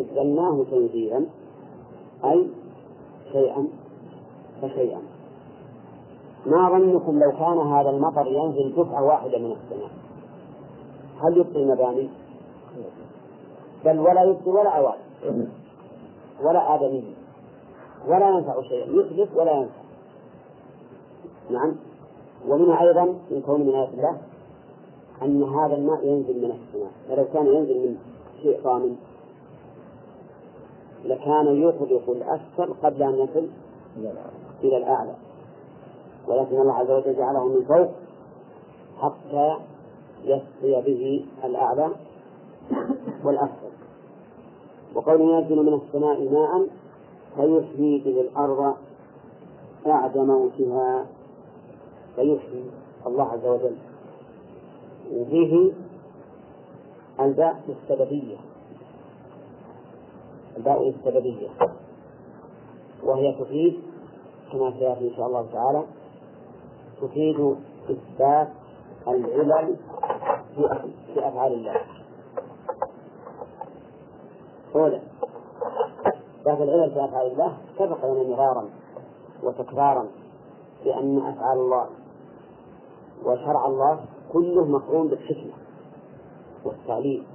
نزلناه تنزيلا أي شيئا فشيئا. ما ظنكم لو كان هذا المطر ينزل دفعة واحدة من السماء؟ هل يبقي المباني؟ بل ولا يبقي ولا عواد ولا آدمي ولا ينفع شيئا. يحدث ولا ينفع. نعم. ومنها أيضا من كون من آيات الله أن هذا الماء ينزل من السماء. فلو كان ينزل من شيء ضامن لكان يغرق الأسفل قبل أن يصل إلى الأعلى. ولكن الله عز وجل جعله من فوق حتى يسقي به الأعلى والأسفل. وقوله ينزل من السماء ماء فيحيي به الأرض بعد موتها. فيحيي الله عز وجل وفيه الباء السببية. الباء السببية. وهي تفيد كما سيأتي إن شاء الله تعالى تفيد إثبات العلل في أفعال الله. أولا إثبات العلل في أفعال الله سبق لنا مرارا وتكرارا بأن أفعال الله وشرع الله كله مقرون بالحكمة والتعليل.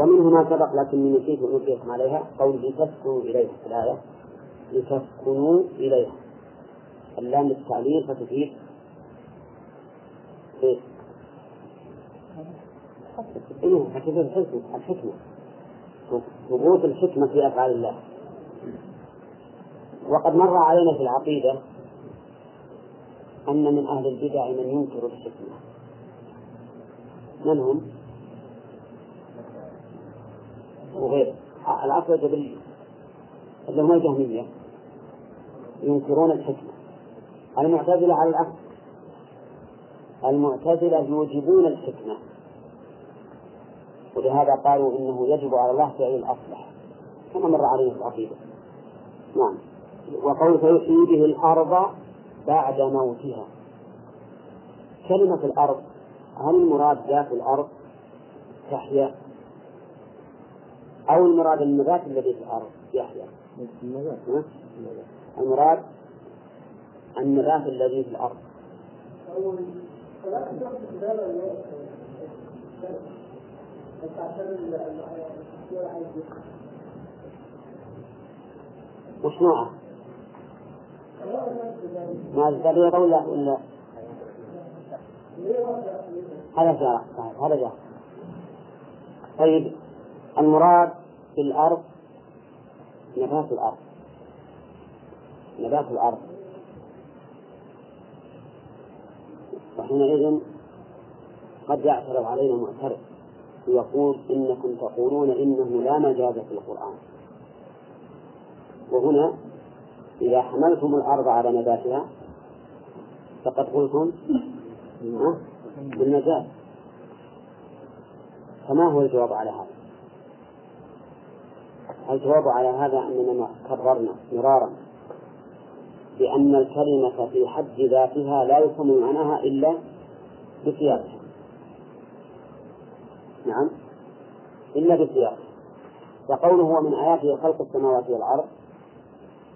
ومنه ما سبق لكني نسيت أن عليها قول لتسكنوا إليها الآية. لتسكنوا إليها. اللام للتعليل فتفيد. إيه؟ إيه الحكمة الحكمة. ثبوت الحكمة في أفعال الله. وقد مر علينا في العقيدة أن من أهل البدع من ينكر الحكمة. من هم؟ وغيره. العصر الجبرية اللي هم الجهمية ينكرون الحكمة. المعتزلة على العكس المعتزلة يوجبون الحكمة. ولهذا قالوا إنه يجب على الله فعل الأصلح. كما مر في العقيدة. نعم. وقول فيحيي به الأرض بعد موتها. كلمة الأرض هل المراد ذات الأرض تحيا؟ أو المراد النبات الذي في الأرض؟ يحيا المراد النبات الذي في الأرض. وش نوعه؟ ما الزبير ولا ولا؟ هذا جاء هذا جاء. طيب المراد في الأرض نبات الأرض. نبات الأرض. وحينئذ قد يعترض علينا معترض ويقول إنكم تقولون إنه لا مجاز في القرآن. وهنا إذا حملتم الأرض على نباتها فقد قلتم بالمجاز. فما هو الجواب على هذا؟ الجواب على هذا أننا كررنا مرارا بأن الكلمة في حد ذاتها لا يفهم معناها إلا بسياقها. نعم. إلا بسياقها. فقوله هو من آياته خلق السماوات والأرض.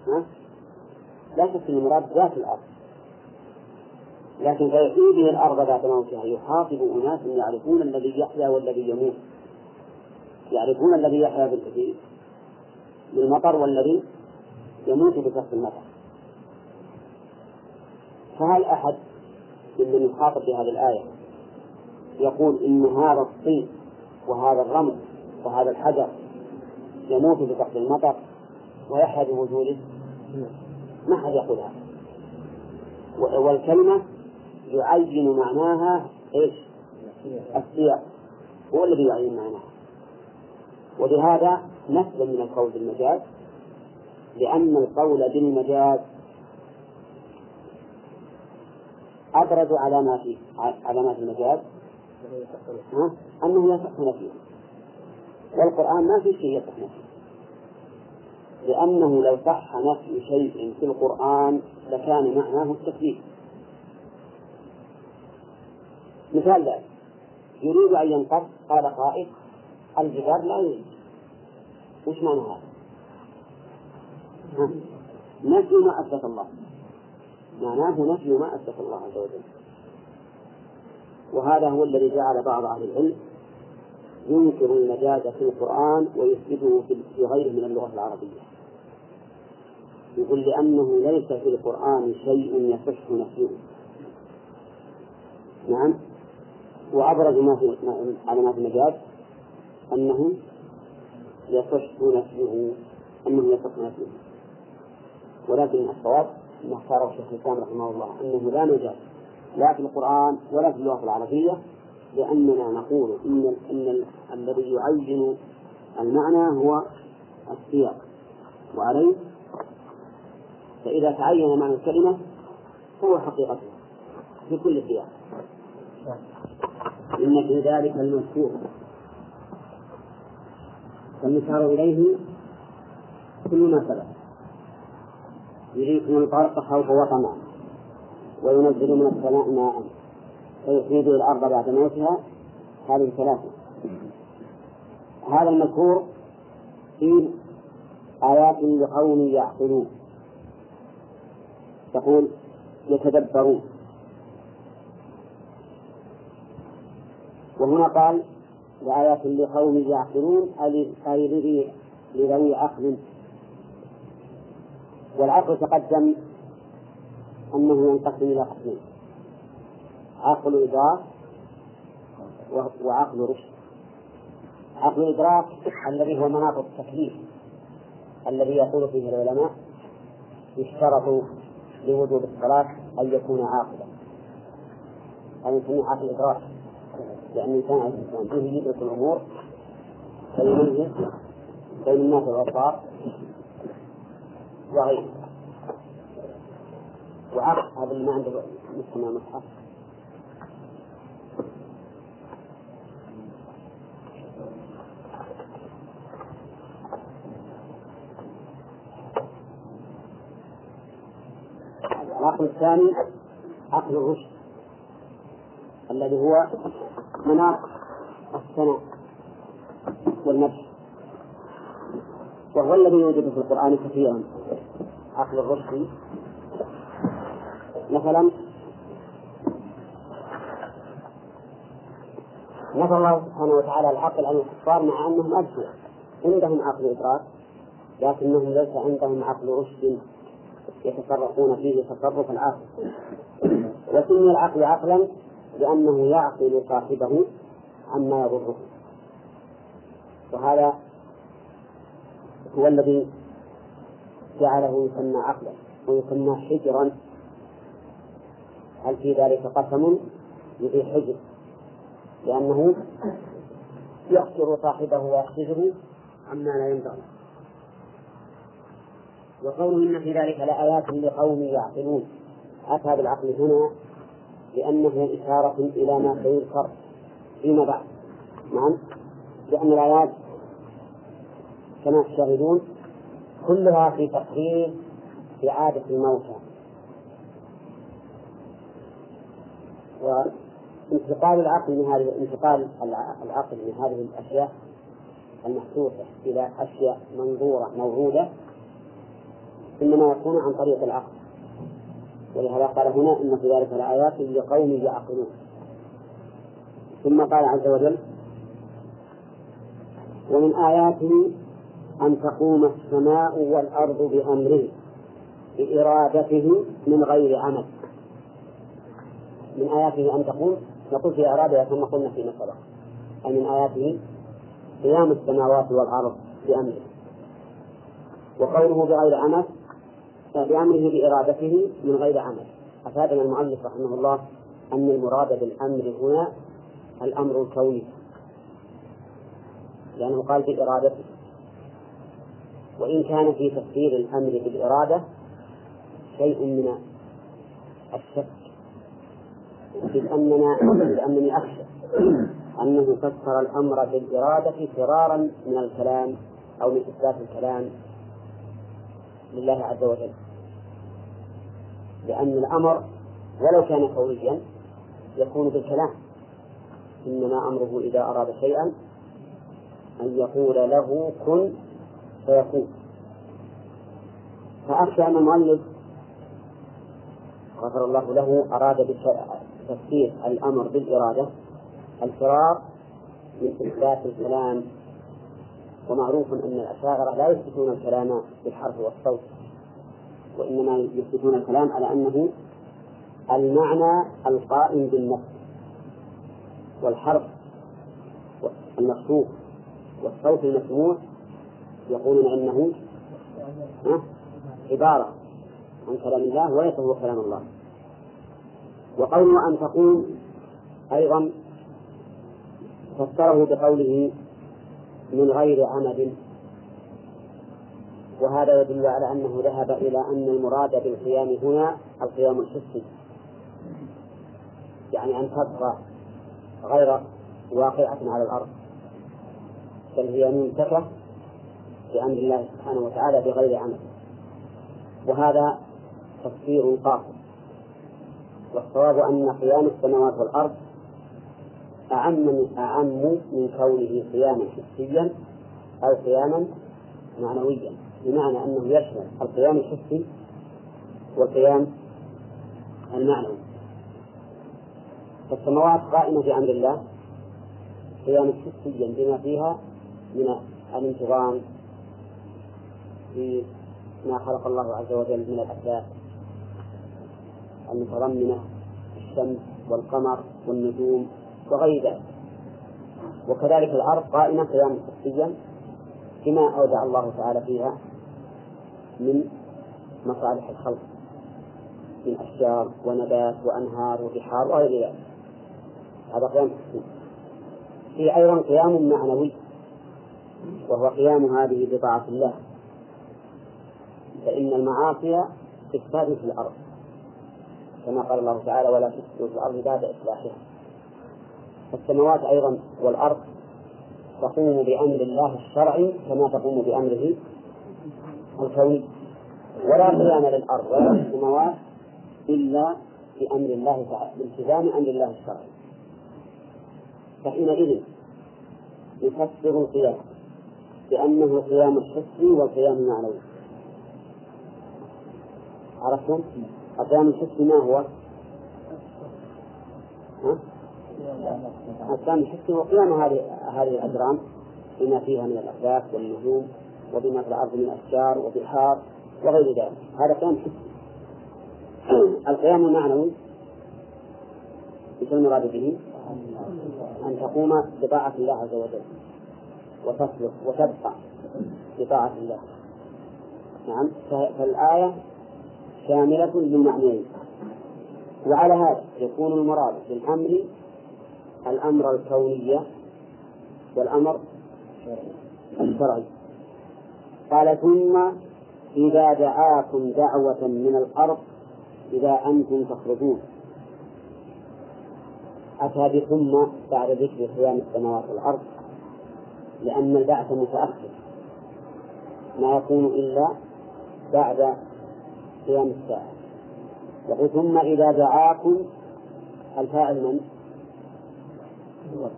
ها؟ لا شك أن المراد ذات الأرض. لكن فيحيي به الأرض ذات موتها. يخاطب أناس يعرفون الذي يحيا والذي يموت. يعرفون الذي يحيا بالمطر والذي يموت بكف المطر. فهل أحد ممن يخاطب بهذه الآية يقول إن هذا الطين وهذا الرمل وهذا الحجر يموت بسقف المطر ويحيا بوجوده؟ ما حد يقول هذا. والكلمة يعين معناها إيش؟ السياق. هو الذي يعين معناها. ولهذا نسلم من القول بالمجاز لأن القول بالمجاز أبرز علامات علامات المجاز. أنه يصح نفيه والقرآن ما في شيء يصح نفيه. لأنه لو صح نفي شيء في القرآن لكان معناه التكذيب. مثال ذلك. يريد أن ينقص قال قائل الجدار لا يريد. وش معنى هذا؟ نفي ما أثبت الله. معناه نفي ما أثبت الله عز وجل. وهذا هو الذي جعل بعض أهل العلم ينكر المجاز في القرآن ويثبته في غيره من اللغة العربية. يقول لأنه ليس في القرآن شيء يصح نفيه. نعم. وأبرز ما في علامات المجاز أنه يصح نفيه أنه يصح نفيه ولكن الصواب ما اختاره الشيخ الإسلام رحمه الله أنه لا مجاز لا في القرآن ولا في اللغة العربية لأننا نقول إن إن الذي يعين المعنى هو السياق. وعليه؟ فإذا تعين معنى الكلمة هو حقيقتها في كل سياق. إن في ذلك المذكور. فالمشار إليه كل ما سبق. يريكم البرق خوفا وطمعا وينزل من السماء ماء فيحيي به الأرض بعد موتها هذه ثلاثة هذا المذكور في آيات لقوم يعقلون. تقول يتدبرون. وهنا قال لآيات لقوم يعقلون أي لذوي عقل. والعقل تقدم أنه ينقسم إلى قسمين عقل إدراك وعقل رشد. عقل الإدراك الذي هو مناط التكليف الذي يقول فيه العلماء يشترط لوجوب الصلاة أن يكون عاقلا. هذا يسميه عقل الإدراك لأن الإنسان الإنسان. فيه يدرك الأمور؟ فيميز بين الناس والأبصار؟ وغيره وعقل هذا اللي ما عنده مسمى مصحف. العقل الثاني عقل الرشد. الذي هو مناط الثناء والمدح وهو الذي يوجد في القرآن كثيرا. عقل الرشد. مثلا نفى الله سبحانه وتعالى العقل عن الكفار مع أنهم أذكياء. عندهم عقل إدراك لكنهم ليس عندهم عقل رشد يتصرفون فيه تصرف العقل. وسمي العقل عقلا لأنه يعقل صاحبه عما يضره. وهذا هو الذي جعله يسمى عقلا ويسمى حجرا. هل في ذلك قسم لذي حجر؟ لأنه يحجر صاحبه ويحجزه عما لا ينبغي. وقوله إن في ذلك لآيات لقوم يعقلون. أتى بالعقل هنا لأنه إشارة إلى ما سيذكر فيما بعد. نعم. لأن الآيات كما تشاهدون كلها في تقرير إعادة الموتى. وانتقال العقل من هذه انتقال العقل من هذه الأشياء المحسوسة إلى أشياء منظورة موجودة إنما يكون عن طريق العقل. ولهذا قال هنا إن في ذلك لآيات لقوم يعقلون. ثم قال عز وجل ومن آياته أن تقوم السماء والأرض بأمره بإرادته من غير عمل. من آياته أن تقوم؟ نقول في إرادة كما قلنا فيما سبق. أي من آياته قيام السماوات والأرض بأمره. وقوله بغير عمل بأمره بإرادته من غير عمل. أفادنا المؤلف رحمه الله أن المراد بالأمر هنا الأمر الكوني. لأنه قال بإرادته وإن كان في تفسير الأمر بالإرادة شيء من الشك. إذ أننا لأنني أخشى أنه فسر الأمر بالإرادة فرارا من الكلام أو من إثبات الكلام لله عز وجل. لأن الأمر ولو كان قويا يكون بالكلام إنما أمره إذا أراد شيئا أن يقول له كن فيكون. فأخشى أن المؤلف غفر الله له أراد بتفسير الأمر بالإرادة الفرار من إثبات الكلام. ومعروف أن الأشاعرة لا يثبتون الكلام بالحرف والصوت. وإنما يثبتون الكلام على أنه المعنى القائم بالنفس والحرف المخصوص والصوت المسموع يقولون إنه عبارة عن كلام الله وليس هو كلام الله. وقوله أن تقول أيضا فسره بقوله من غير عمد وهذا يدل على أنه ذهب إلى أن المراد بالقيام هنا القيام الحسي. يعني أن تبقى غير واقعة على الأرض. بل هي ممسكة بأمر الله سبحانه وتعالى بغير عمل وهذا تفسير قاصر. والصواب أن قيام السماوات والأرض أعم من أعم من كونه قياما حسيا أو قياما معنويا. بمعنى أنه يشمل القيام الحسي والقيام المعنوي. فالسماوات قائمة بأمر الله قياما حسيا بما فيها من الانتظام في ما خلق الله عز وجل من الأفلاك المتضمنة الشمس والقمر والنجوم وغير ذلك. وكذلك الأرض قائمة قياما حسيا بما أودع الله تعالى فيها من مصالح الخلق من أشجار ونبات وأنهار وبحار وغير ذلك. هذا قيام حسي في أيضا قيام معنوي وهو قيام هذه بطاعة الله. فإن المعاصي إفساد في الأرض كما قال الله تعالى ولا تفسدوا في الأرض بعد إصلاحها السماوات أيضا والأرض تقوم بأمر الله الشرعي كما تقوم بأمره الكوني ولا قيام للأرض ولا للسماوات إلا بأمر الله تعالى بالتزام أمر الله الشرعي فحينئذ يفسر القيام بأنه قيام الحسي والقيام المعنوي عرفتم؟ القيام الحسي ما هو؟ القيام الحسي هو قيام هذه هذه الأجرام بما فيها من الأفلاك والنجوم وبما في الأرض من أشجار وبحار وغير ذلك. هذا قيام حسي القيام المعنوي إيش المراد به؟ أن تقوم بطاعة الله عز وجل وتصلح وتبقى بطاعة الله. نعم. فالآية شاملة للمعنيين وعلى هذا يكون المراد بالأمر الأمر الكوني والأمر الشرعي. قال ثم إذا دعاكم دعوة من الأرض إذا أنتم تخرجون. أتى بثم بعد ذكر قيام السماوات والأرض لأن البعث متأخر. ما يكون إلا بعد قيام الساعة. يقول ثم إذا دعاكم الفاعل من؟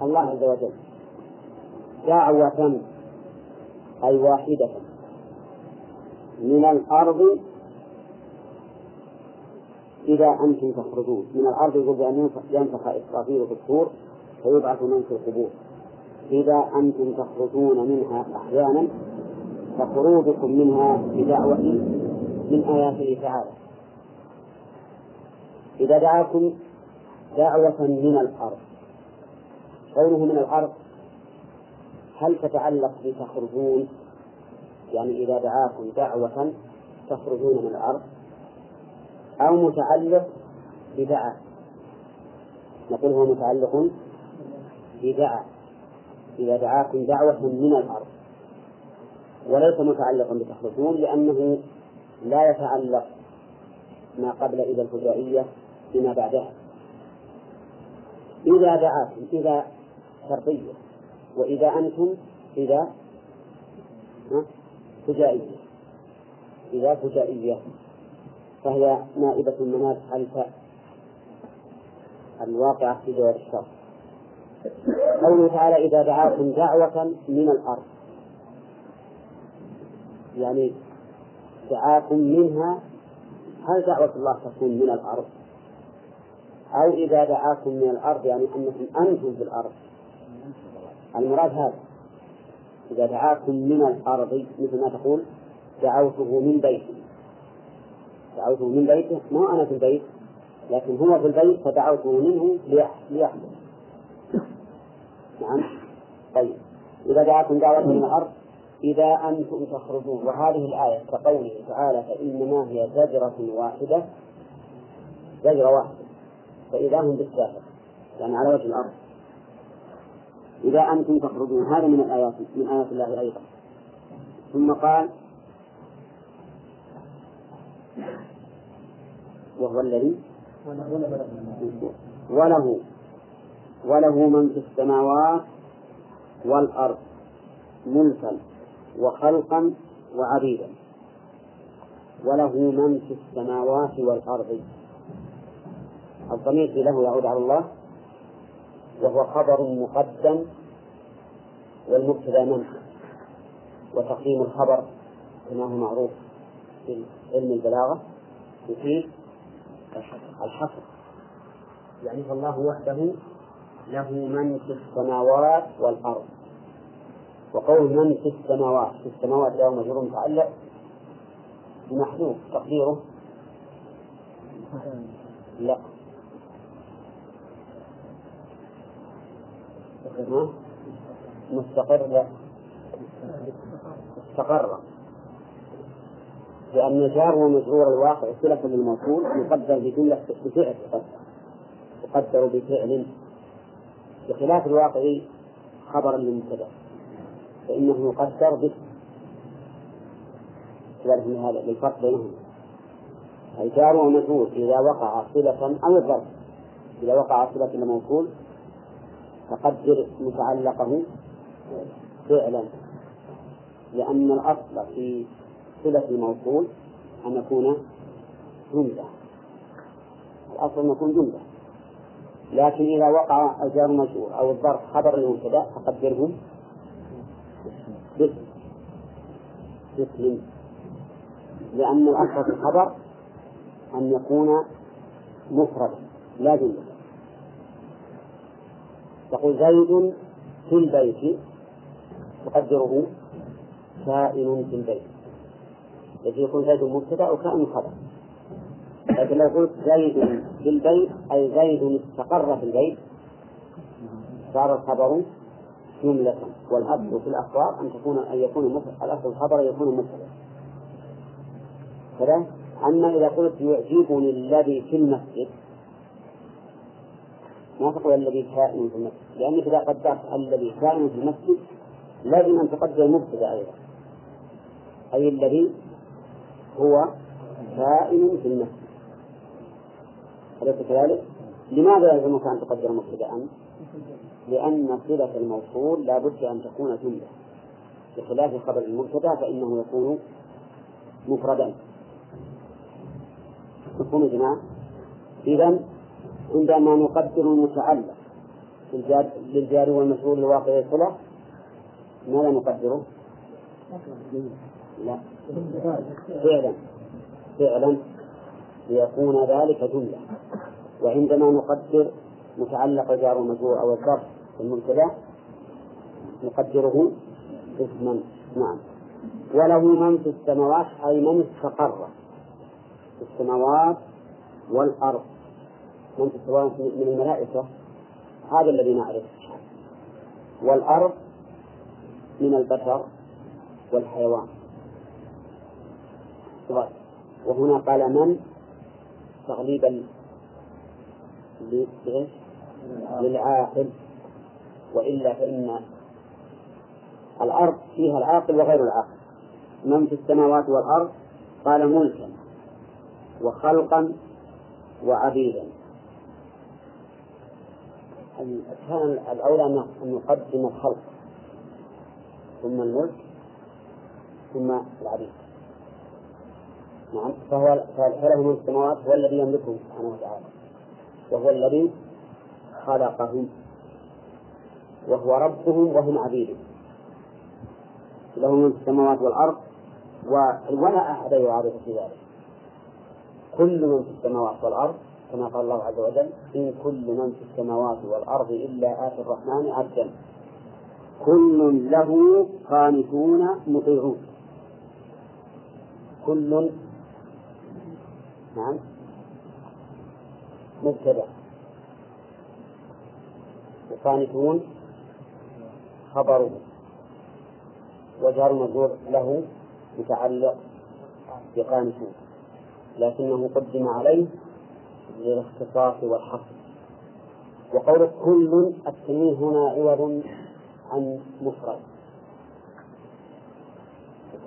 الله عز وجل. دعوة أي واحدة. من الأرض إذا أنتم تخرجون. من الأرض يقول بأن ينفخ إسرافيل في الصور فيبعث من في القبور. إذا أنتم تخرجون منها أحيانا فخروجكم منها بدعوة من آياته تعالى. إذا دعاكم دعوة من الأرض. قوله من الأرض هل تتعلق بتخرجون؟ يعني إذا دعاكم دعوة تخرجون من الأرض أو متعلق بدعا نقول هو متعلق بدعا إذا دعاكم دعوة من الأرض. وليس متعلقا بتخرجون لأنه لا يتعلق ما قبل إذا الفجائية بما بعدها. إذا دعاكم إذا شرطية. وإذا أنتم إذا فجائية إذا فجائية. فهي نائبة منات الفاء الواقعة في جواب الشر قوله تعالى إذا دعاكم دعوة من الأرض. يعني دعاكم منها هل دعوة الله تكون من الأرض؟ أو إذا دعاكم من الأرض يعني أنكم أنتم في الأرض. المراد هذا. إذا دعاكم من الأرض مثل ما تقول دعوته من بيتي دعوته من بيته ما أنا في البيت لكن هو في البيت فدعوته منه ليحدث نعم؟ طيب. إذا دعاكم دعوة من الأرض إذا أنتم تخرجون وهذه الآية كقوله تعالى فإنما هي زجرة واحدة زجرة واحدة فإذا هم بالساحر يعني على وجه الأرض. إذا أنتم تخرجون. هذا من الآيات من آيات الله أيضا. ثم قال وهو الذي وله وله من في السماوات والأرض ملكا وخلقا وعبيدا. وله من في السماوات والأرض. الضمير في له يعود على الله. وهو خبر مقدم والمبتدا منه وتقديم الخبر كما هو معروف في علم البلاغة يفيد الحصر يعني فالله وحده له من في السماوات والأرض. وقول من في السماوات في السماوات له مجرور متعلق بمحذوف تقديره. لا. مستقر استقر لأن الجار ومجرور الواقع صلة للموصول يقدر بجملة بفعل يقدر بفعل. بخلاف الواقع خبرا للمبتدأ. فإنه يقدر باسم ذلك من هذا للفرق بينهما. الجار ومجرور إذا وقع صلة أو الظرف إذا وقع صلة لموصول فقدر متعلقه فعلا. لأن الأصل في صلة الموصول أن يكون جملة. الأصل أن يكون جملة. لكن إذا وقع الجار مجرور أو الظرف خبر للمبتدأ فقدره باسم. لأن الأصل في الخبر أن يكون مفردا لا جملة. تقول زيد في البيت تقدره كائن في البيت. الذي يكون زيد مبتدأ وكائن خبر لكن لو قلت زيد في البيت أي زيد استقر في البيت صار الخبر جملة والأصل في الأخبار أن تكون أن يكون الأصل الخبر يكون مبتدأ كذا أما إذا قلت يعجبني الذي في المسجد ما تقول الذي كائن في المسجد لأنك إذا قدرت الذي كائن في المسجد لازم أن تقدر المبتدأ أيضا. أي الذي هو كائن في المسجد أليس كذلك؟ لماذا يلزمك أن تقدر مبتدأ؟ لأن صلة الموصول لا بد أن تكون جملة. بخلاف خبر المبتدأ فإنه يكون مفردا. يكون جماعة. إذا عندما نقدر المتعلق للجار والمسؤول الواقع الصلة ماذا نقدره؟ لا. فعلا. فعلا ليكون ذلك جملة. وعندما نقدر متعلق جار ومجرور أو الظرف المبتدأ نقدره اسما نعم. وله من في السماوات أي من استقر. في السماوات والأرض. من السماوات من الملائكة هذا الذي نعرفه والأرض من البشر والحيوان. وهنا قال من؟ تغليبا للعاقل. وإلا فإن الأرض فيها العاقل وغير العاقل. من في السماوات والأرض؟ قال ملكا وخلقا وعبيدا. كان الأولى أن نقدم الخلق ثم الملك ثم العبيد. نعم فهو فله من السماوات هو الذي يملكه سبحانه وتعالى. وهو الذي خلقهم وهو ربهم وهم عبيده له من السماوات والأرض ولا أحد يعارض في ذلك. كل من في السماوات والأرض كما قال الله عز وجل إن كل من في السماوات والأرض إلا آتي الرحمن عبدا. كل له قانتون مطيعون. كل نعم. مبتدأ وقانتون خبره وجار مجرور له متعلق بقانتون. لكنه قدم عليه للاختصاص والحصر. وقول كل التنوين هنا عوض عن مفرد.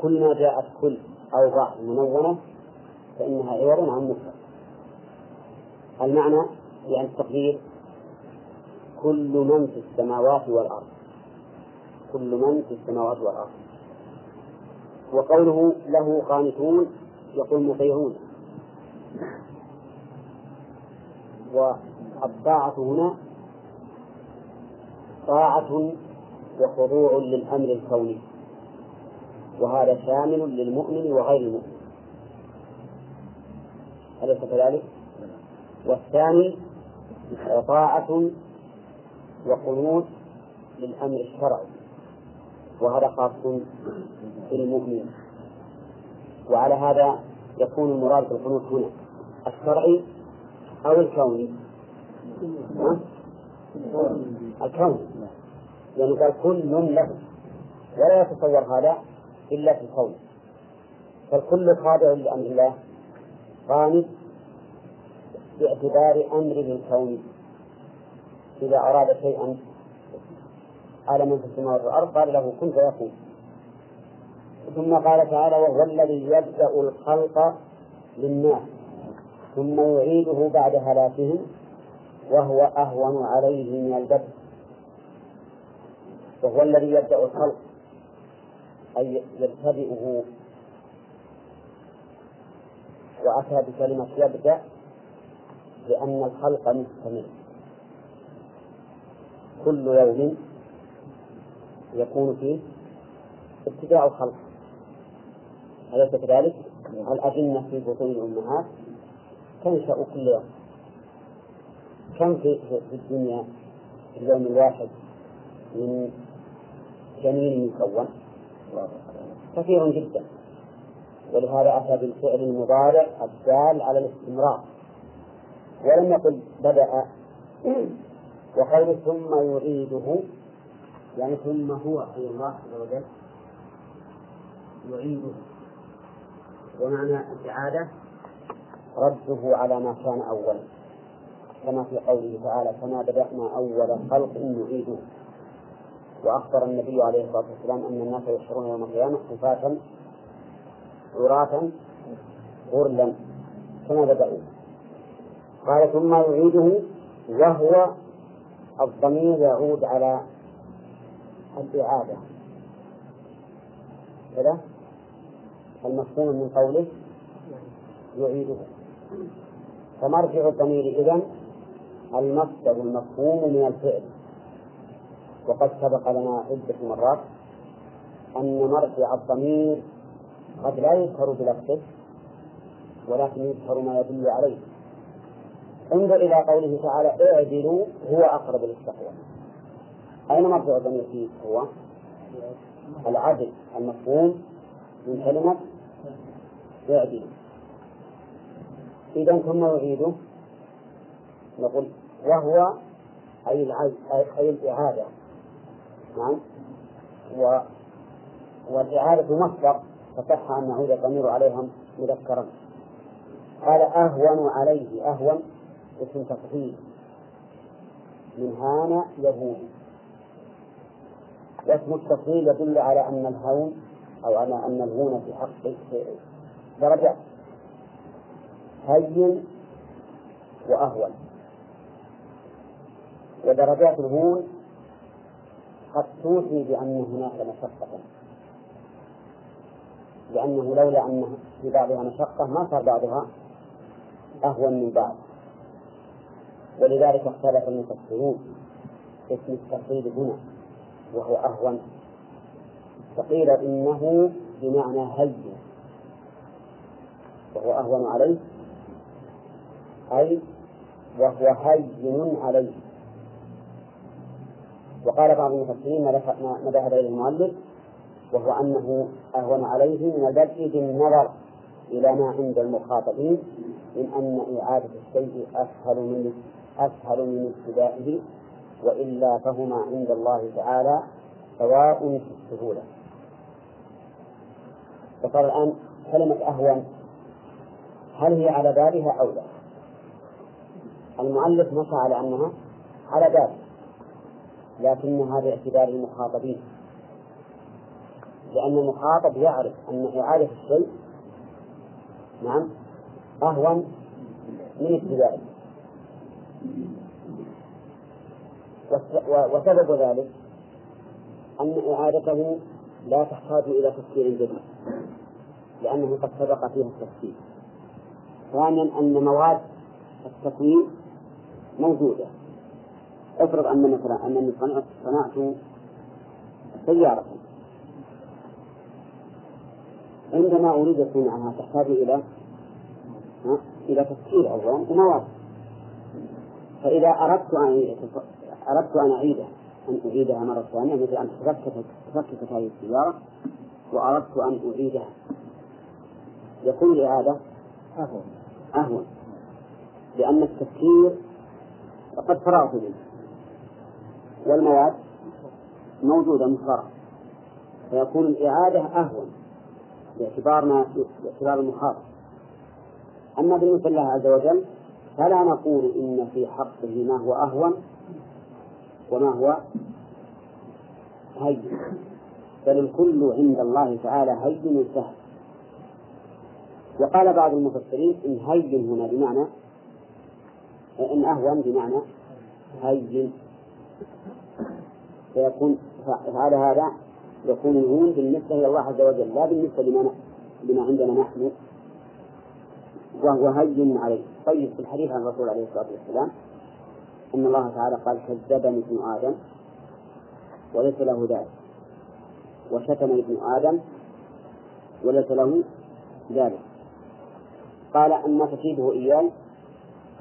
كل ما جاءت كل أو بعض منونة فإنها عوض عن مفرد. المعنى يعني التقدير كل من في السماوات والأرض. كل من في السماوات والأرض. وقوله له قانتون يقول مطيعون. والطاعة هنا طاعة وخضوع للأمر الكوني وهذا شامل للمؤمن وغير المؤمن أليس كذلك؟ والثاني طاعة وقنوت للأمر الشرعي وهذا خاص بالمؤمن وعلى هذا يكون المراد بالقنوت هنا الشرعي أو الكوني الكون يعني قال كل له. ولا يتصور هذا إلا في الكون فالكل خاضع لأمر الله. قانت باعتبار أمره الكوني إذا أراد شيئا على من في السماوات والأرض قال له كن فيكون. ثم قال تعالى وهو الذي يبدأ الخلق للناس. ثم يعيده بعد هلاكهم وهو أهون عليه من البدء وهو الذي يبدأ الخلق أي يبتدئه. وأتى بكلمة يبدأ لأن الخلق مستمر. كل يوم يكون فيه ابتداء الخلق. أليس كذلك؟ الأجنة في بطون الأمهات تنشأ كل يوم كم في, في الدنيا في اليوم الواحد من جنين مكون؟ كثير جدا. ولهذا أتى بالفعل المضارع الدال على الاستمرار. ولم يقل بدأ. وقول ثم يعيده يعني ثم هو أي الله عز وجل يعيده. ومعنى الإعادة رده على ما كان أولا كما في قوله تعالى كما بدأنا أول خلق نعيده. وأخبر النبي عليه الصلاة والسلام أن الناس يحشرون يوم القيامة حفاة عراة غرلا. كما بدأوا. قال ثم يعيده وهو الضمير يعود على الإعادة. كذا؟ المفهوم من قوله يعيده. فمرجع الضمير إذن المصدر المفهوم من الفعل. وقد سبق لنا عدة مرات أن مرجع الضمير قد لا يذكر بلفظه ولكن يذكر ما يدل عليه. انظر إلى قوله تعالى اعدلوا هو أقرب للتقوى. أين مرجع الضمير فيه؟ هو؟ العدل المفهوم من كلمة اعدلوا. إذا ثم يعيده نقول وهو أي العز أي الإعادة. نعم. و والإعادة مصدر فصح أن نعود الضمير عليهم مذكرا. قال أهون عليه أهون اسم تفضيل من هان يهون. واسم التفضيل يدل على أن الهون أو على أن الهون في حق درجات هين وأهون. ودرجات الهون قد توحي بأن هناك مشقة. لأنه لولا أن في بعضها مشقة ما صار بعضها أهون من بعض. ولذلك اختلف المفسرون اسم التقليد هنا وهو أهون. فقيل إنه بمعنى هين وهو أهون عليه. أي وهو هين عليه وقال بعض المفسرين ما ذهب إليه المؤلف وهو أنه أهون عليه من البدء بالنظر إلى ما عند المخاطبين من أن إعادة الشيء أسهل من أسهل من ابتدائه وإلا فهما عند الله تعالى سواء في السهولة فصار الآن كلمة أهون هل هي على بابها أو لا؟ المؤلف مشى على أنها على باب لكنها باعتبار المخاطبين. لأن المخاطب يعرف أن إعادة الشيء نعم أهون من ابتدائه وسبب ذلك أن إعادته لا تحتاج إلى تفكير جديد لأنه قد سبق فيها التفكير. ثانيا أن مواد التكوين موجودة. افرض أن مثلا أنني صنعت سيارة. عندما أريد صنعها تحتاج إلى إلى تفكير أولا ومواد فإذا أردت أن أردت أن أعيدها أن أعيدها مرة ثانية مثل أن تفككت هذه السيارة وأردت أن أعيدها. يكون الإعادة أهون. أهون. لأن التفكير قد فرغت منه. والمواد موجودة مفرغة فيكون الإعادة أهون باعتبارنا باعتبار المخاطب أما بالنسبة لله عز وجل فلا نقول إن في حقه ما هو أهون وما هو هين. بل الكل عند الله تعالى هين سهل وقال بعض المفسرين إن هين هنا بمعنى إن أهون بمعنى هين. فيكون فعلى هذا يكون الهون بالنسبة إلى الله عز وجل لا بالنسبة لما لما عندنا نحن وهو هين عليه. طيب في الحديث عن الرسول عليه الصلاة والسلام أن الله تعالى قال كذبني ابن آدم وليس له ذلك. وشتم ابن آدم وليس له ذلك. قال أما تفيده إياي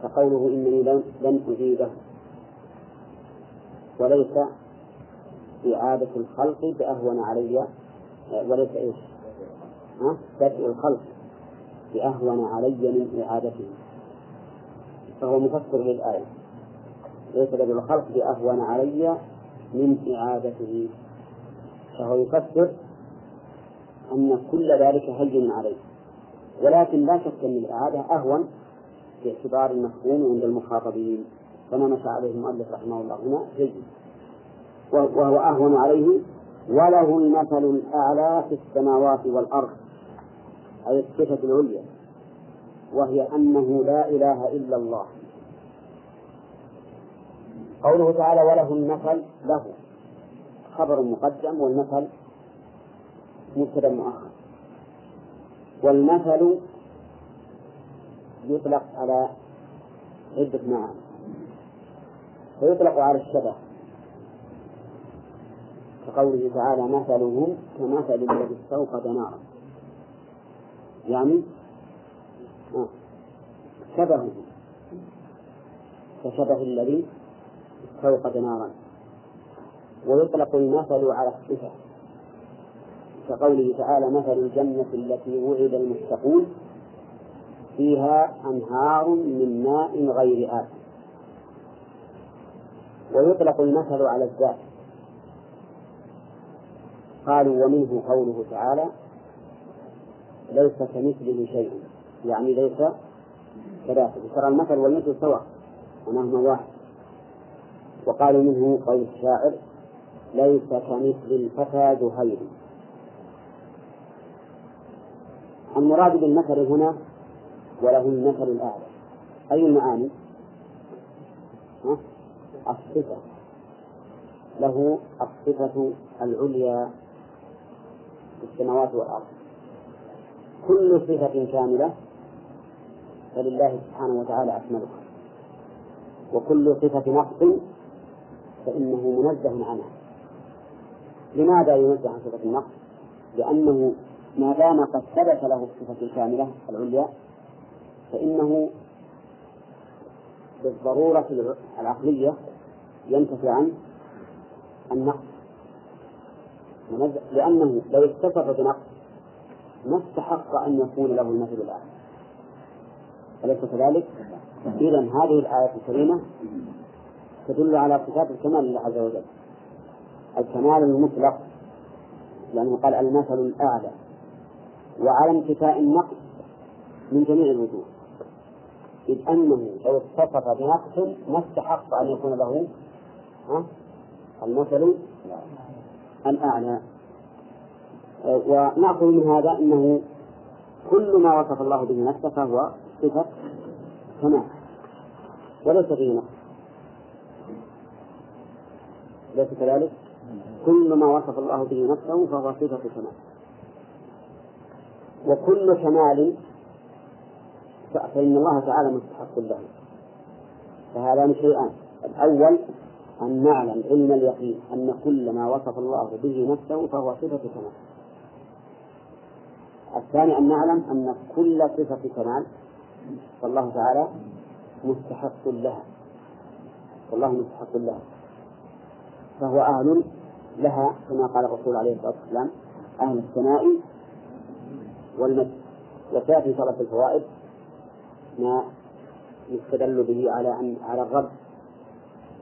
فقوله إنني لن أجيبه. وليس إعادة الخلق بأهون علي. وليس إيش؟ بدء الخلق بأهون علي من إعادته. فهو مفسر للآية. ليس بدء الخلق بأهون علي من إعادته. فهو يفسر أن كل ذلك هين عليه ولكن لا شك أن الإعادة أهون باعتبار المفهوم عند المخاطبين كما مشى عليه المؤلف رحمه الله هنا جيد. وهو أهون عليه وله المثل الأعلى في السماوات والأرض أي الصفة العليا وهي أنه لا إله إلا الله. قوله تعالى وله المثل له. خبر مقدم والمثل مبتدا مؤخر. والمثل يطلق على عدة معاني فيطلق على الشبه. كقوله تعالى مثلهم كمثل الذي استوقد نارا. يعني آه شبهه كشبه الذي استوقد نارا. ويطلق المثل على الصفة. كقوله تعالى مثل الجنة التي وعد المتقون. فيها أنهار من ماء غير آسف. ويطلق المثل على الذات. قالوا ومنه قوله تعالى ليس كمثله شيء. يعني ليس كذلك ترى المثل والمثل سواء ونهما واحد. وقالوا منه قول الشاعر ليس كمثل الفتى زهير المراد بالمثل هنا وله المثل الأعلى. أي المعاني؟ الصفة. له الصفة العليا في السماوات والأرض. كل صفة كاملة فلله سبحانه وتعالى أكملها. وكل صفة نقص فإنه منزه عنها. لماذا ينزه عن صفة النقص؟ لأنه ما دام قد ثبت له الصفة الكاملة العليا فإنه بالضرورة العقلية ينتفي عن النقص. لأنه لو اتصف بنقص ما استحق أن يكون له المثل الأعلى أليس كذلك؟ إذا هذه الآية الكريمة تدل على صفات الكمال لله عز وجل. الكمال المطلق لأنه قال المثل الأعلى. وعلى انتفاء النقص من جميع الوجوه. إذ أنه لو اتصف بنقص ما استحق أن يكون له المثل الأعلى. ونأخذ من هذا أنه كل ما وصف الله به نفسه فهو صفة كمال وليس فيه نقص ليس كذلك؟ كل ما وصف الله به نفسه فهو صفة كمال وكل كمال فإن الله تعالى مستحق له فهذان شيئان. الأول أن نعلم علم اليقين أن كل ما وصف الله به نفسه فهو صفة كمال. الثاني أن نعلم أن كل صفة كمال فالله تعالى مستحق لها. والله مستحق لها. فهو أهل لها كما قال الرسول عليه الصلاة والسلام أهل الثناء والمجد. وسيأتي صلاة الفوائد. ما يستدل به على أن على الرد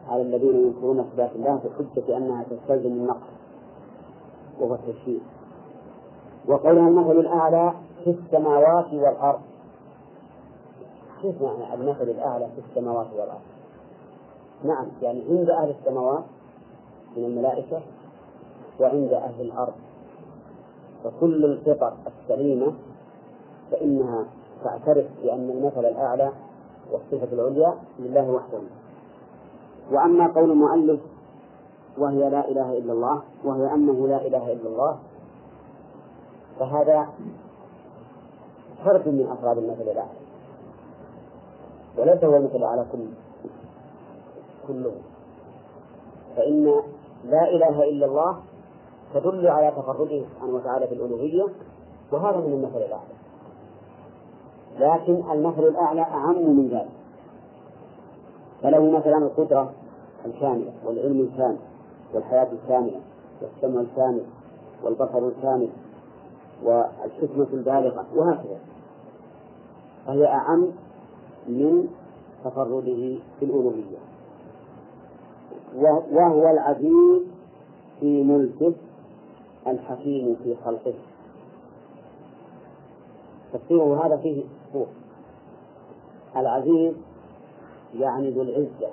على الذين ينكرون صفات الله بحجة أنها تستلزم النقص وهو التشريع وقولها المثل الأعلى في السماوات والأرض. كيف معنى المثل الأعلى في السماوات والأرض؟ نعم يعني عند أهل السماوات من الملائكة وعند أهل الأرض. فكل الفطر السليمة فإنها تعترف بأن المثل الأعلى والصفة العليا لله وحده. وأما قول المؤلف وهي لا إله إلا الله وهي أنه لا إله إلا الله فهذا فرد من أفراد المثل الأعلى. وليس هو المثل الأعلى كله كله. فإن لا إله إلا الله تدل على تفرده سبحانه وتعالى في الألوهية وهذا من المثل الأعلى. لكن المثل الأعلى أعم من ذلك. فله مثلا القدرة الكاملة والعلم الكامل والحياة الكاملة والسمع الكامل والبصر الكامل والحكمة البالغة وهكذا. فهي أعم من تفرده في الألوهية. وهو العزيز في ملكه الحكيم في خلقه. تفسيره هذا فيه سوء العزيز يعني ذو العزة.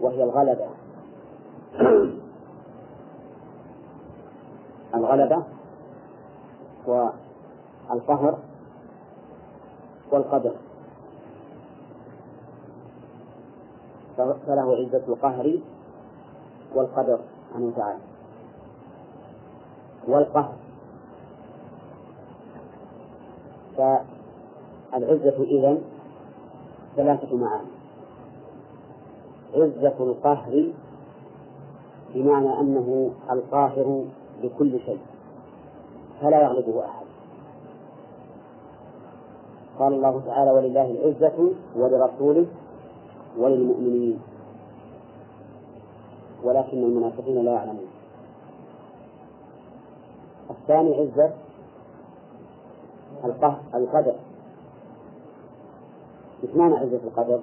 وهي الغلبة. الغلبة والقهر والقدر. فله عزة القهر والقدر سبحانه وتعالى. والقهر. فالعزة إذن ثلاثة معاني. عزة القهر بمعنى أنه القاهر لكل شيء فلا يغلبه أحد. قال الله تعالى ولله العزة ولرسوله وللمؤمنين. ولكن المنافقين لا يعلمون. الثاني عزة القدر. إيش معنى عزة القدر؟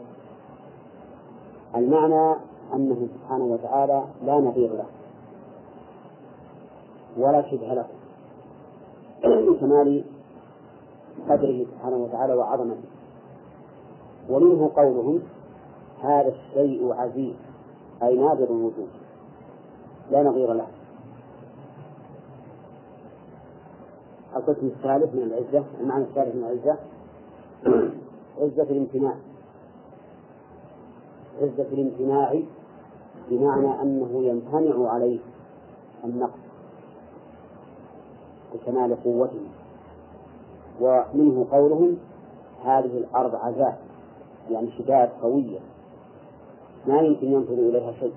المعنى أنه سبحانه وتعالى لا نظير له ولا شبه له لكمال قدره سبحانه وتعالى وعظمته. ومنه قولهم هذا الشيء عزيز أي نادر الوجود لا نظير له. القسم الثالث من العزة المعنى الثالث من العزة. عزة الامتناع. عزة الامتناع بمعنى أنه يمتنع عليه النقص لكمال قوته. ومنه قولهم هذه الأرض عذاب يعني شداد قوية. ما يمكن ينفذ إليها شيء.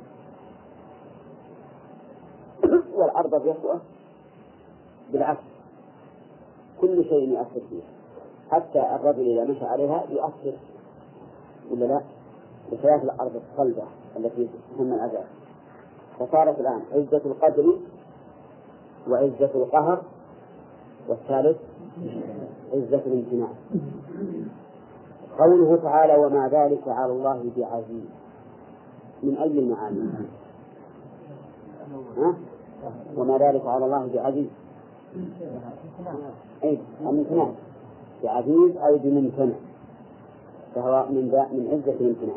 والأرض الرسوة بالعكس. كل شيء يؤثر فيها. حتى الرجل إذا مشى عليها يؤثر ولا لا؟ بخلاف الأرض الصلبة التي تسمى الأذى فصارت الآن عزة القدر وعزة القهر والثالث عزة الامتناع. قوله تعالى وما ذلك على الله بعزيز. من أي المعاني؟ وما ذلك على الله بعزيز. أي الامتناع بعزيز أي بممتنع فهو من من عزة الامتناع.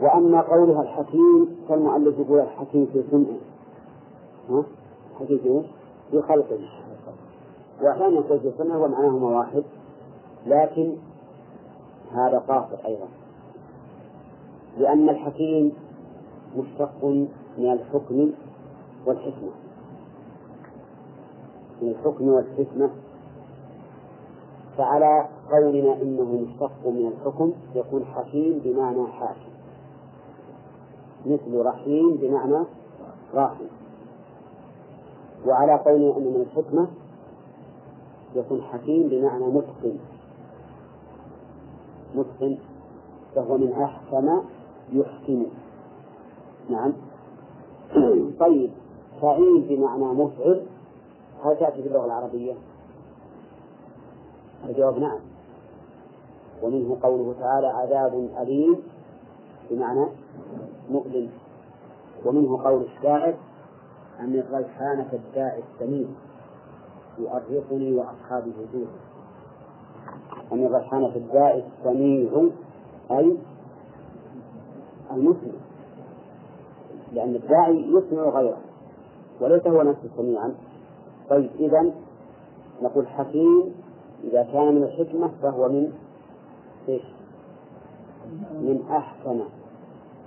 وأما قولها الحكيم فالمؤلف يقول الحكيم في سمعه. ها؟ حكيم في في خلقه. وأحيانا يقول في سمعه ومعناهما واحد لكن هذا قاصر أيضا. لأن الحكيم مشتق من الحكم والحكمة. من الحكم والحكمة فعلى قولنا إنه مشتق من الحكم يكون حكيم بمعنى حاكم. مثل رحيم بمعنى راحم وعلى قولنا أن من الحكمة يكون حكيم بمعنى متقن. متقن فهو من أحكم يحكم. نعم. طيب فعيل بمعنى مفعل هل تأتي في اللغة العربية؟ الجواب نعم. ومنه قوله تعالى عذاب أليم بمعنى مؤلم. ومنه قول الشاعر أن الريحانة الداء السمين؟ يؤرقني وأصحابي وجوه أن الريحانة الداء السميع أي المسلم. لأن الداعي يسمع غيره وليس هو نفسه سميعا. طيب إذا نقول حكيم إذا كان من الحكمة فهو من إيش؟ من أحسن.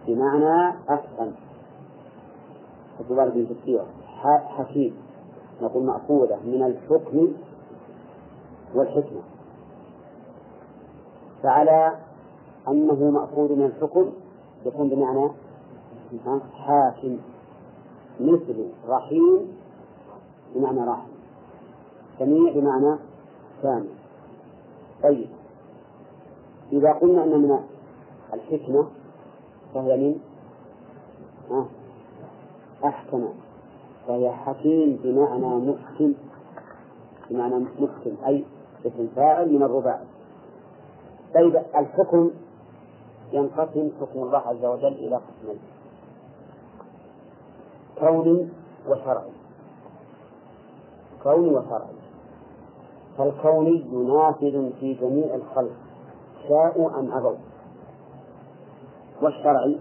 بمعنى أحسن. بالك من تفسيره حكيم. نقول مأخوذة من الحكم والحكمة. فعلى أنه مأخوذ من الحكم يكون بمعنى حاكم. مثل رحيم بمعنى راحم سميع بمعنى سامع طيب. إذا قلنا أن من الحكمة فهي من أحكم. فهي حكيم بمعنى محكم. بمعنى محكم أي اسم فاعل من الرباع. طيب الحكم ينقسم حكم الله عز وجل إلى قسمين كوني وشرعي كوني وشرعي فالكوني نافذ في جميع الخلق شاءوا أم أبوا. والشرعي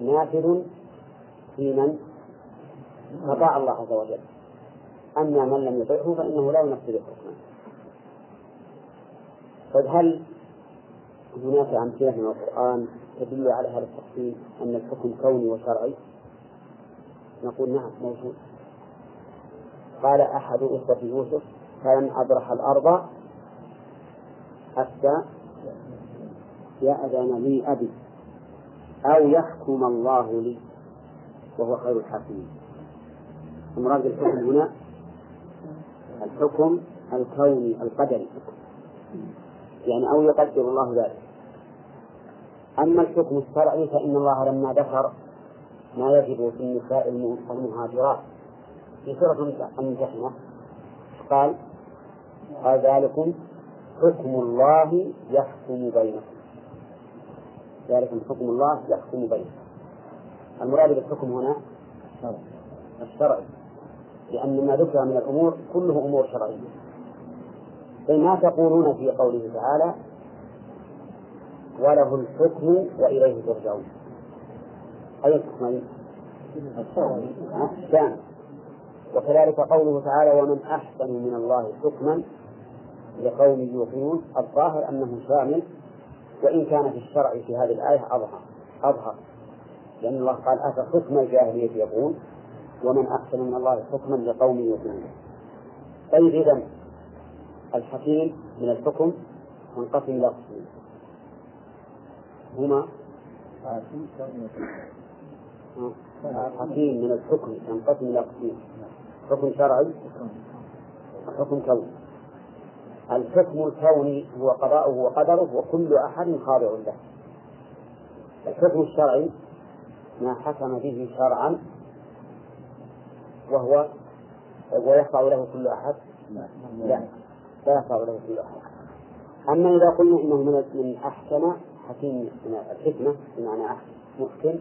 نافذ في من؟ أطاع الله عز وجل. أما من لم يطعه فإنه لا ينفذ حكمه. طيب هل هناك أمثلة من القرآن تدل على هذا التقسيم أن الحكم كوني وشرعي؟ نقول نعم موجود. قال أحد إخوة يوسف فلن أبرح الأرض حتى يأذن لي أبي أو يحكم الله لي؟ وهو خير الحاكمين. المراد بالحكم هنا الحكم الكوني القدري. يعني أو يقدر الله ذلك. أما الحكم الشرعي فإن الله لما ذكر ما يجب في النساء المهاجرات. في سورة الممتحنة قال قال ذلكم حكم الله يحكم بينكم. ذلكم حكم الله يحكم بينكم. المراد بالحكم هنا الشرعي لأن ما ذكر من الأمور كله أمور شرعية. ما تقولون في قوله تعالى وله الحكم وإليه ترجعون. أي الحكمين؟ الثاني وكذلك قوله تعالى ومن أحسن من الله حكما لقوم يوقنون الظاهر أنه شامل وإن كان في الشرع في هذه الآية أظهر أظهر. لأن الله قال أفحكم الجاهلية يقول ومن أحسن من الله حكما لقوم يوقنون. طيب إذا الحكيم من الحكم منقسم إلى قسمين. هما الحكيم من الحكم ينقسم إلى قسمين. حكم شرعي؟ حكم كوني الحكم الكوني هو قضاؤه وقدره وكل أحد خاضع له. الحكم الشرعي ما حكم به شرعا وهو ويخضع له كل أحد؟ لا لا يخضع له كل أحد. أما إذا قلنا إنه من من أحسن حكيم الحكمة بمعنى محكم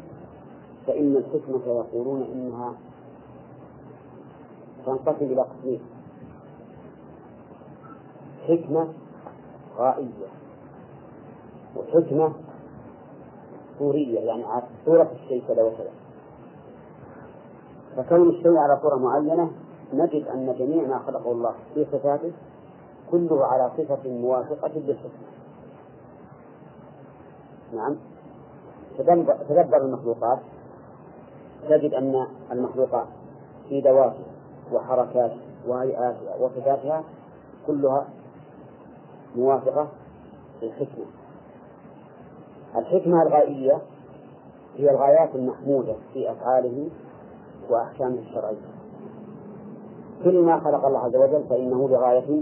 فإن الحكمة يقولون إنها تنقسم إلى قسمين. حكمة غائية وحكمة صورية يعني على صورة الشيء كذا وكذا. فكون الشيء على صورة معينة نجد أن جميع ما خلقه الله في صفاته كله على صفة موافقة للحكمة. نعم. تدبر المخلوقات. تجد أن المخلوقات في ذواتها وحركاتها وهيئاتها وصفاتها كلها موافقة للحكمة. الحكمة الغائية هي الغايات المحمودة في أفعاله وأحكامه الشرعية. كل ما خلق الله عز وجل فإنه لغاية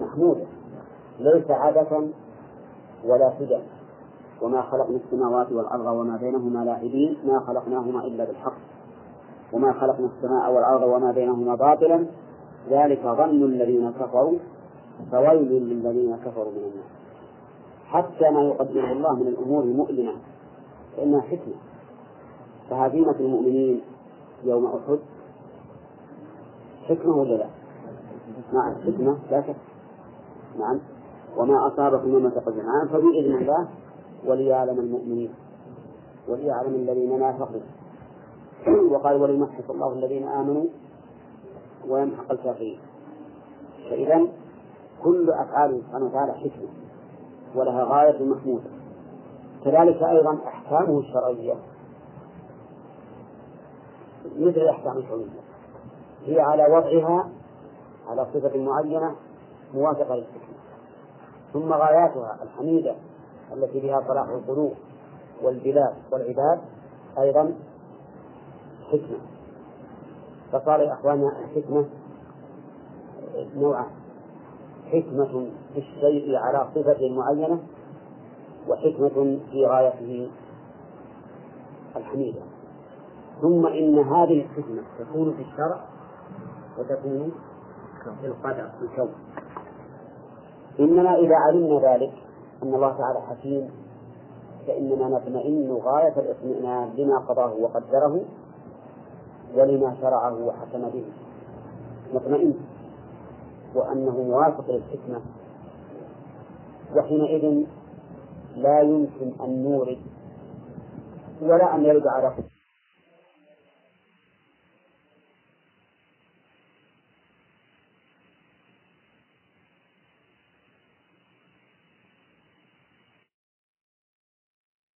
محمودة. ليس عبثا ولا سدى. وما خلقنا السماوات والأرض وما بينهما لاعبين ما خلقناهما إلا بالحق. وما خلقنا السماء والأرض وما بينهما باطلا. ذلك ظن الذين كفروا فويل للذين كفروا من النار. حتى ما يقدره الله من الأمور المؤلمة فإنها حكمة فهزيمة المؤمنين يوم أحد حكمة ولا لا؟ نعم حكمة لا شك. نعم. وما أصابكم يوم التقى الجمعان فبإذن الله وليعلم المؤمنين وليعلم الذين نافقوا. وقال وليمحص الله الذين آمنوا ويمحق الكافرين. فإذا كل أفعاله سبحانه وتعالى حكمة ولها غاية محمودة. كذلك أيضا أحكامه الشرعية مثل الأحكام الكونية هي على وضعها على صفة معينة موافقة للحكمة. ثم غاياتها الحميدة التي بها صلاح القلوب والبلاد والعباد أيضا حكمة. فصار يا أخواننا الحكمة نوعان حكمة في الشيء على صفة معينة وحكمة في غايته الحميدة. ثم إن هذه الحكمة تكون في الشرع وتكون في القدر في الكون. إننا إذا علمنا ذلك أن الله تعالى حكيم فإننا نطمئن غاية الاطمئنان لما قضاه وقدره ولما شرعه وحكم به. نطمئن وأنه موافق للحكمة. وحينئذ لا يمكن أن نورد ولا أن يرد على